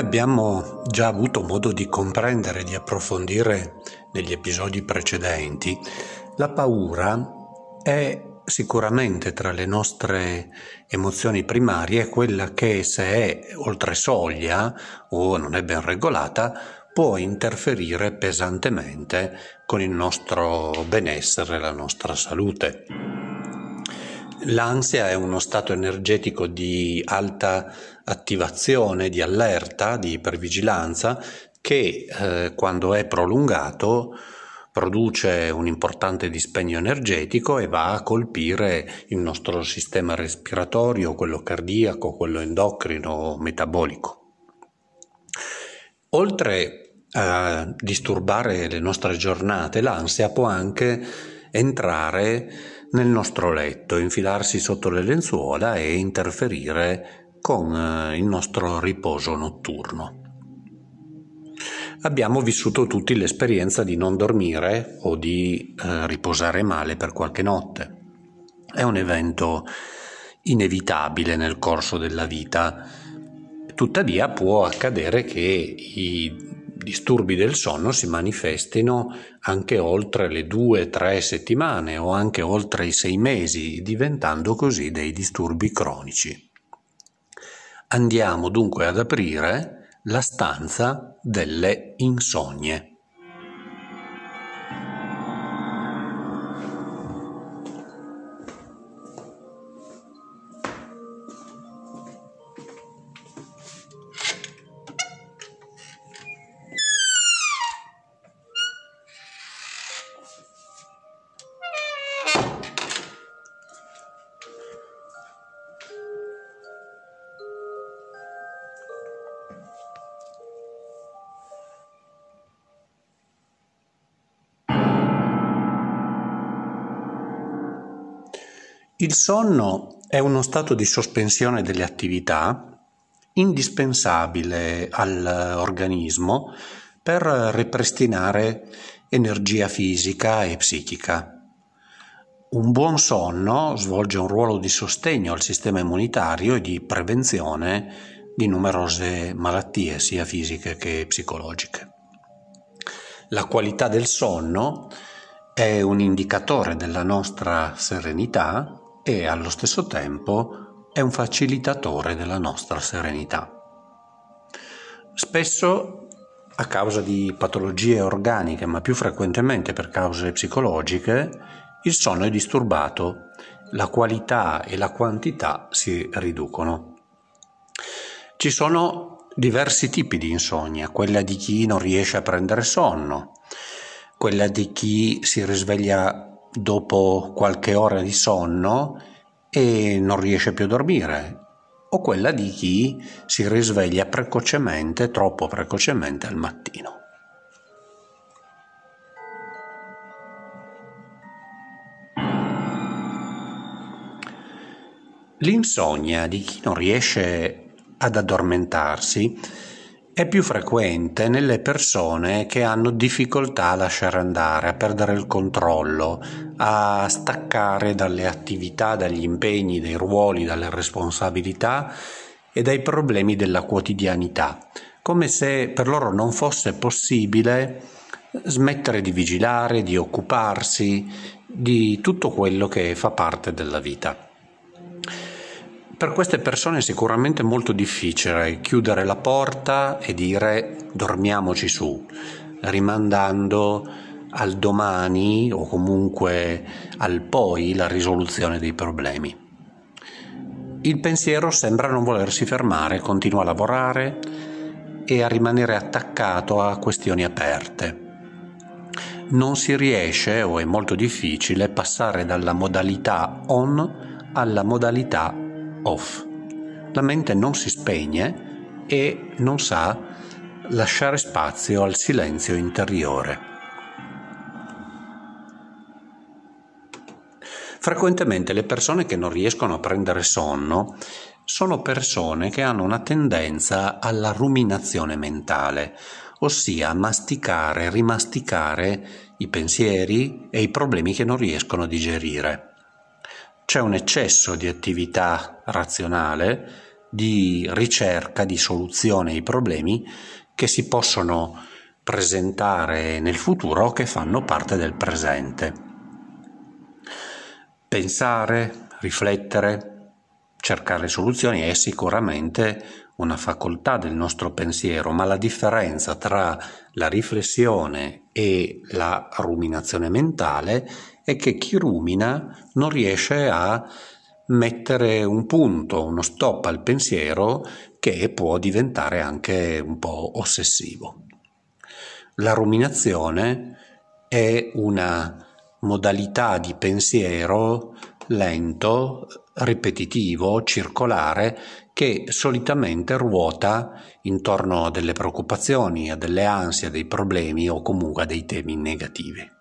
Abbiamo già avuto modo di comprendere e di approfondire negli episodi precedenti, la paura è sicuramente tra le nostre emozioni primarie quella che se è oltre soglia o non è ben regolata può interferire pesantemente con il nostro benessere e la nostra salute. L'ansia è uno stato energetico di alta attivazione, di allerta, di ipervigilanza che eh, quando è prolungato produce un importante dispendio energetico e va a colpire il nostro sistema respiratorio, quello cardiaco, quello endocrino, metabolico. Oltre a disturbare le nostre giornate, l'ansia può anche entrare nel nostro letto, infilarsi sotto le lenzuola e interferire con eh, il nostro riposo notturno. Abbiamo vissuto tutti l'esperienza di non dormire o di eh, riposare male per qualche notte. È un evento inevitabile nel corso della vita, tuttavia può accadere che i disturbi del sonno si manifestino anche oltre le due tre settimane o anche oltre i sei mesi, diventando così dei disturbi cronici. Andiamo dunque ad aprire la stanza delle insogne. Il sonno è uno stato di sospensione delle attività indispensabile all'organismo per ripristinare energia fisica e psichica. Un buon sonno svolge un ruolo di sostegno al sistema immunitario e di prevenzione di numerose malattie, sia fisiche che psicologiche. La qualità del sonno è un indicatore della nostra serenità e allo stesso tempo è un facilitatore della nostra serenità. Spesso a causa di patologie organiche, ma più frequentemente per cause psicologiche, il sonno è disturbato, la qualità e la quantità si riducono. Ci sono diversi tipi di insonnia, quella di chi non riesce a prendere sonno, quella di chi si risveglia dopo qualche ora di sonno e non riesce più a dormire, o quella di chi si risveglia precocemente, troppo precocemente al mattino. L'insonnia di chi non riesce ad addormentarsi è più frequente nelle persone che hanno difficoltà a lasciare andare, a perdere il controllo, a staccare dalle attività, dagli impegni, dai ruoli, dalle responsabilità e dai problemi della quotidianità, come se per loro non fosse possibile smettere di vigilare, di occuparsi di tutto quello che fa parte della vita. Per queste persone è sicuramente molto difficile chiudere la porta e dire dormiamoci su, rimandando al domani o comunque al poi la risoluzione dei problemi. Il pensiero sembra non volersi fermare, continua a lavorare e a rimanere attaccato a questioni aperte. Non si riesce o è molto difficile passare dalla modalità on alla modalità off. La mente non si spegne e non sa lasciare spazio al silenzio interiore. Frequentemente le persone che non riescono a prendere sonno sono persone che hanno una tendenza alla ruminazione mentale, ossia masticare, rimasticare i pensieri e i problemi che non riescono a digerire c'è un eccesso di attività razionale di ricerca di soluzione ai problemi che si possono presentare nel futuro o che fanno parte del presente. Pensare, riflettere, cercare soluzioni è sicuramente una facoltà del nostro pensiero, ma la differenza tra la riflessione e la ruminazione mentale è che chi rumina non riesce a mettere un punto, uno stop al pensiero che può diventare anche un po' ossessivo. La ruminazione è una modalità di pensiero lento, ripetitivo, circolare, che solitamente ruota intorno a delle preoccupazioni, a delle ansie, a dei problemi o comunque a dei temi negativi.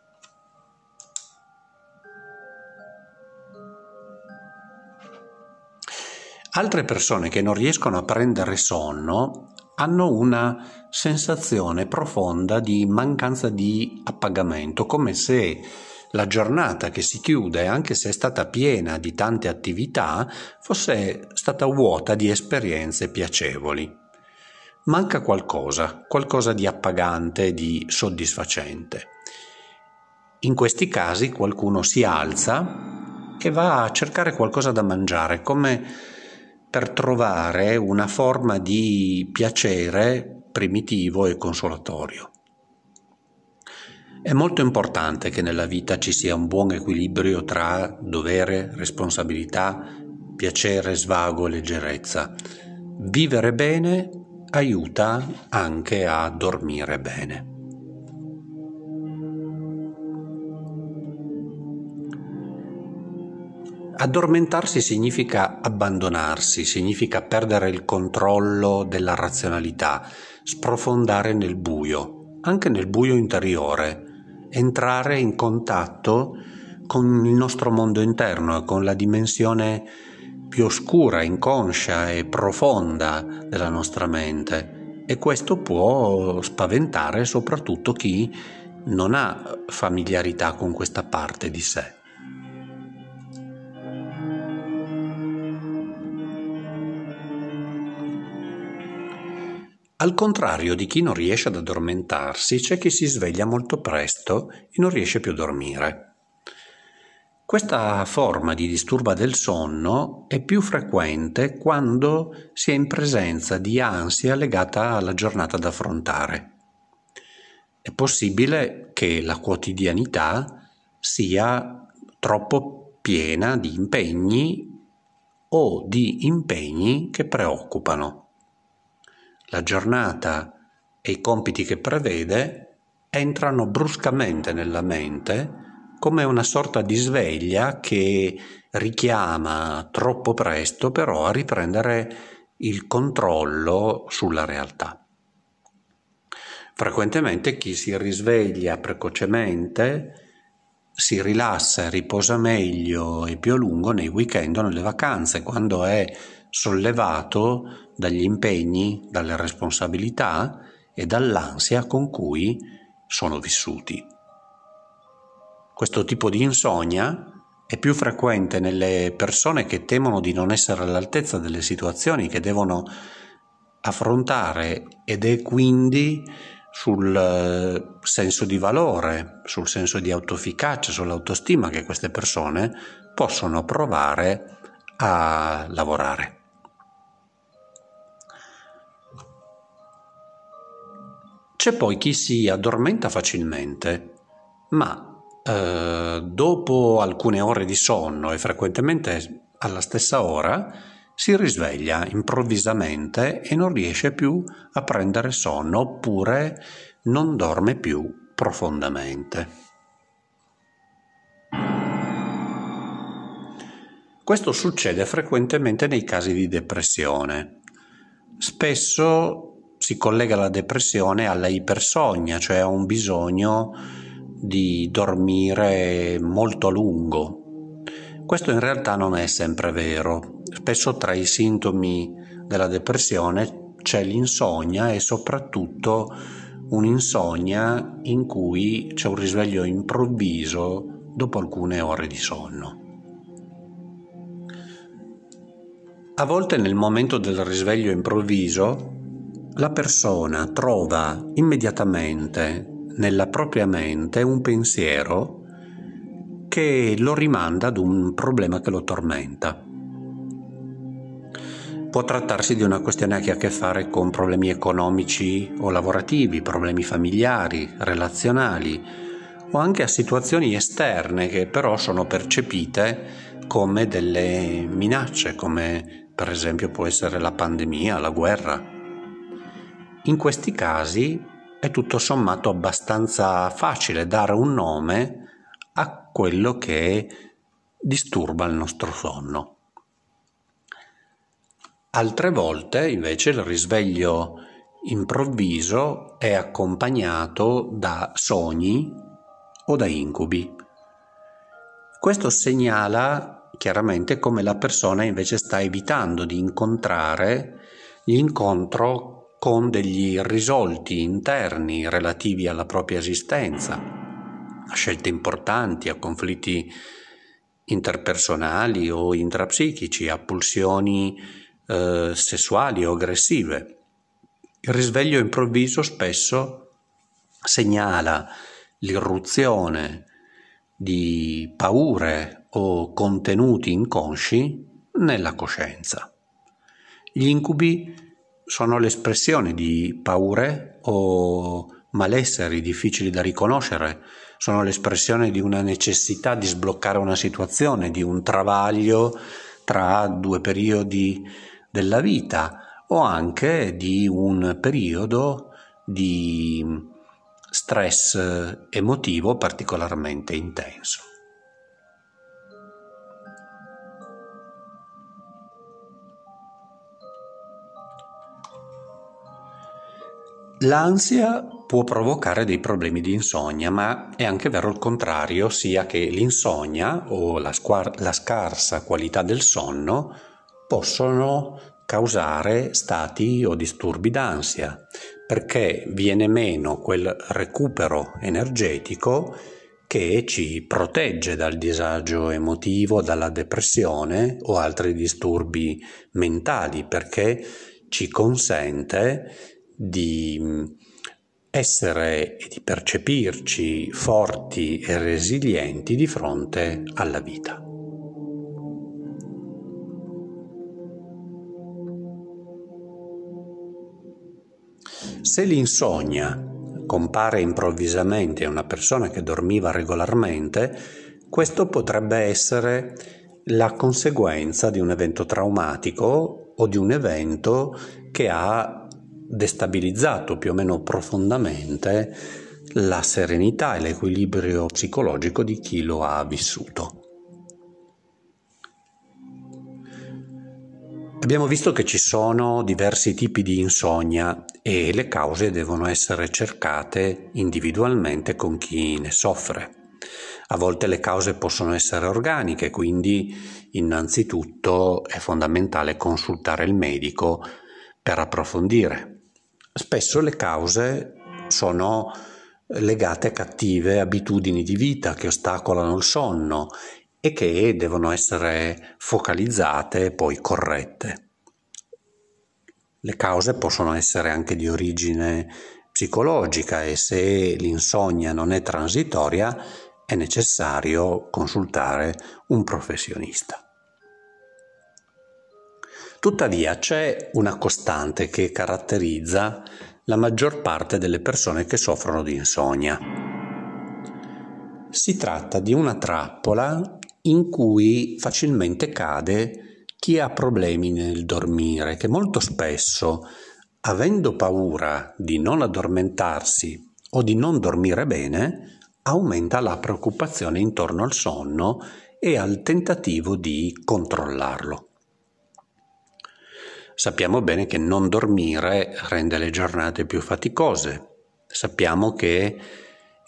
Altre persone che non riescono a prendere sonno hanno una sensazione profonda di mancanza di appagamento, come se la giornata che si chiude, anche se è stata piena di tante attività, fosse stata vuota di esperienze piacevoli. Manca qualcosa, qualcosa di appagante, di soddisfacente. In questi casi qualcuno si alza e va a cercare qualcosa da mangiare, come per trovare una forma di piacere primitivo e consolatorio. È molto importante che nella vita ci sia un buon equilibrio tra dovere, responsabilità, piacere, svago e leggerezza. Vivere bene aiuta anche a dormire bene. Addormentarsi significa abbandonarsi, significa perdere il controllo della razionalità, sprofondare nel buio, anche nel buio interiore, entrare in contatto con il nostro mondo interno, con la dimensione più oscura, inconscia e profonda della nostra mente e questo può spaventare soprattutto chi non ha familiarità con questa parte di sé. Al contrario di chi non riesce ad addormentarsi, c'è chi si sveglia molto presto e non riesce più a dormire. Questa forma di disturbo del sonno è più frequente quando si è in presenza di ansia legata alla giornata da affrontare. È possibile che la quotidianità sia troppo piena di impegni o di impegni che preoccupano la giornata e i compiti che prevede entrano bruscamente nella mente come una sorta di sveglia che richiama troppo presto però a riprendere il controllo sulla realtà. Frequentemente chi si risveglia precocemente si rilassa e riposa meglio e più a lungo nei weekend o nelle vacanze, quando è sollevato dagli impegni, dalle responsabilità e dall'ansia con cui sono vissuti. Questo tipo di insonnia è più frequente nelle persone che temono di non essere all'altezza delle situazioni che devono affrontare ed è quindi sul eh, senso di valore, sul senso di autoefficacia, sull'autostima che queste persone possono provare a lavorare. C'è poi chi si addormenta facilmente, ma eh, dopo alcune ore di sonno e frequentemente alla stessa ora si risveglia improvvisamente e non riesce più a prendere sonno oppure non dorme più profondamente. Questo succede frequentemente nei casi di depressione. Spesso si collega la depressione alla ipersognia, cioè a un bisogno di dormire molto a lungo. Questo in realtà non è sempre vero. Spesso tra i sintomi della depressione c'è l'insonnia e soprattutto un'insonnia in cui c'è un risveglio improvviso dopo alcune ore di sonno. A volte nel momento del risveglio improvviso la persona trova immediatamente nella propria mente un pensiero che lo rimanda ad un problema che lo tormenta. Può trattarsi di una questione che ha a che fare con problemi economici o lavorativi, problemi familiari, relazionali o anche a situazioni esterne che però sono percepite come delle minacce, come per esempio può essere la pandemia, la guerra. In questi casi è tutto sommato abbastanza facile dare un nome a quello che disturba il nostro sonno. Altre volte invece il risveglio improvviso è accompagnato da sogni o da incubi. Questo segnala chiaramente come la persona invece sta evitando di incontrare l'incontro con degli irrisolti interni relativi alla propria esistenza, a scelte importanti, a conflitti interpersonali o intrapsichici, a pulsioni eh, sessuali o aggressive. Il risveglio improvviso spesso segnala l'irruzione di paure o contenuti inconsci nella coscienza. Gli incubi sono l'espressione di paure o malesseri difficili da riconoscere, sono l'espressione di una necessità di sbloccare una situazione, di un travaglio tra due periodi della vita o anche di un periodo di stress emotivo particolarmente intenso. L'ansia può provocare dei problemi di insonnia, ma è anche vero il contrario, sia che l'insonnia o la, squar- la scarsa qualità del sonno possono causare stati o disturbi d'ansia, perché viene meno quel recupero energetico che ci protegge dal disagio emotivo, dalla depressione o altri disturbi mentali, perché ci consente di mm, essere e di percepirci forti e resilienti di fronte alla vita. Se l'insonnia compare improvvisamente a una persona che dormiva regolarmente, questo potrebbe essere la conseguenza di un evento traumatico o di un evento che ha destabilizzato più o meno profondamente la serenità e l'equilibrio psicologico di chi lo ha vissuto. Abbiamo visto che ci sono diversi tipi di insonnia e le cause devono essere cercate individualmente con chi ne soffre. A volte le cause possono essere organiche, quindi innanzitutto è fondamentale consultare il medico per approfondire. Spesso le cause sono legate a cattive abitudini di vita che ostacolano il sonno e che devono essere focalizzate e poi corrette. Le cause possono essere anche di origine psicologica e se l'insonnia non è transitoria è necessario consultare un professionista. Tuttavia c'è una costante che caratterizza la maggior parte delle persone che soffrono di insonnia. Si tratta di una trappola in cui facilmente cade chi ha problemi nel dormire, che molto spesso, avendo paura di non addormentarsi o di non dormire bene, aumenta la preoccupazione intorno al sonno e al tentativo di controllarlo. Sappiamo bene che non dormire rende le giornate più faticose, sappiamo che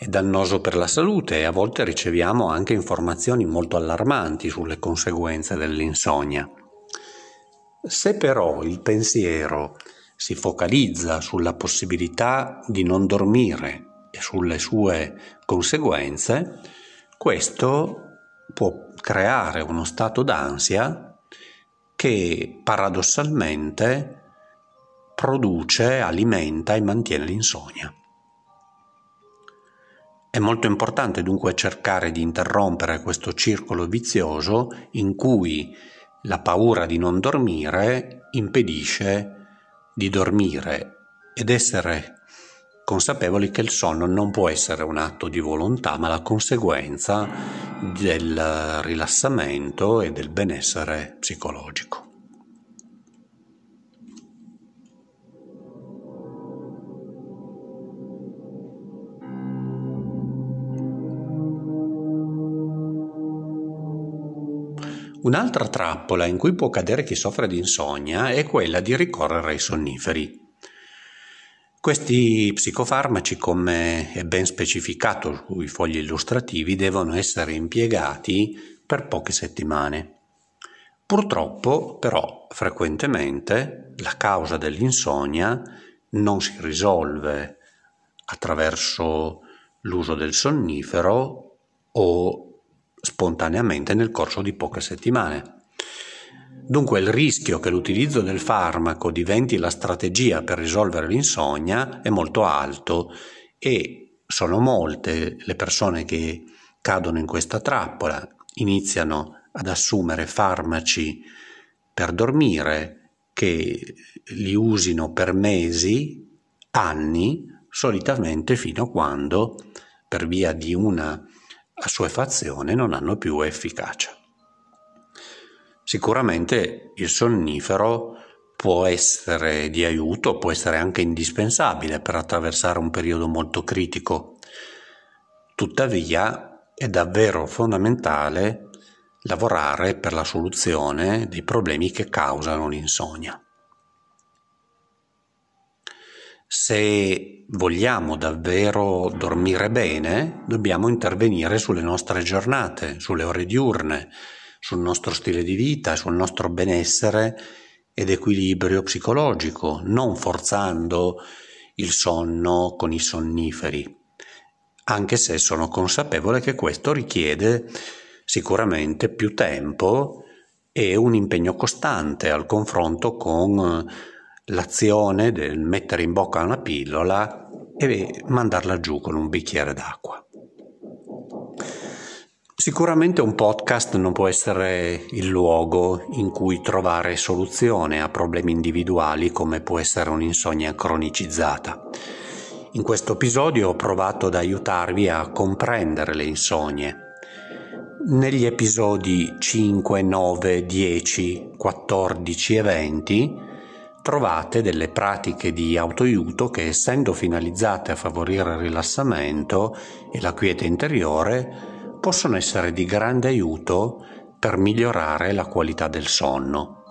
è dannoso per la salute e a volte riceviamo anche informazioni molto allarmanti sulle conseguenze dell'insonnia. Se però il pensiero si focalizza sulla possibilità di non dormire e sulle sue conseguenze, questo può creare uno stato d'ansia che paradossalmente produce, alimenta e mantiene l'insonnia. È molto importante dunque cercare di interrompere questo circolo vizioso in cui la paura di non dormire impedisce di dormire ed essere consapevoli che il sonno non può essere un atto di volontà, ma la conseguenza del rilassamento e del benessere psicologico. Un'altra trappola in cui può cadere chi soffre di insonnia è quella di ricorrere ai sonniferi. Questi psicofarmaci, come è ben specificato sui fogli illustrativi, devono essere impiegati per poche settimane. Purtroppo, però, frequentemente la causa dell'insonnia non si risolve attraverso l'uso del sonnifero o spontaneamente nel corso di poche settimane. Dunque il rischio che l'utilizzo del farmaco diventi la strategia per risolvere l'insonnia è molto alto e sono molte le persone che cadono in questa trappola, iniziano ad assumere farmaci per dormire che li usino per mesi, anni, solitamente fino a quando per via di una assuefazione non hanno più efficacia. Sicuramente il sonnifero può essere di aiuto, può essere anche indispensabile per attraversare un periodo molto critico. Tuttavia è davvero fondamentale lavorare per la soluzione dei problemi che causano l'insonnia. Se vogliamo davvero dormire bene, dobbiamo intervenire sulle nostre giornate, sulle ore diurne, sul nostro stile di vita, sul nostro benessere ed equilibrio psicologico, non forzando il sonno con i sonniferi, anche se sono consapevole che questo richiede sicuramente più tempo e un impegno costante al confronto con l'azione del mettere in bocca una pillola e mandarla giù con un bicchiere d'acqua. Sicuramente un podcast non può essere il luogo in cui trovare soluzione a problemi individuali come può essere un'insonnia cronicizzata. In questo episodio ho provato ad aiutarvi a comprendere le insonie. Negli episodi 5, 9, 10, 14 e 20 trovate delle pratiche di autoaiuto che essendo finalizzate a favorire il rilassamento e la quiete interiore possono essere di grande aiuto per migliorare la qualità del sonno.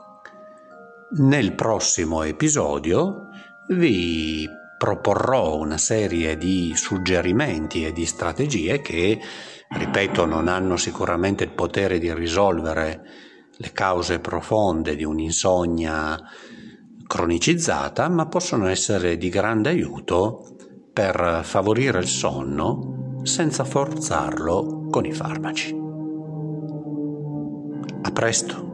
Nel prossimo episodio vi proporrò una serie di suggerimenti e di strategie che, ripeto, non hanno sicuramente il potere di risolvere le cause profonde di un'insonnia cronicizzata, ma possono essere di grande aiuto per favorire il sonno senza forzarlo con i farmaci. A presto!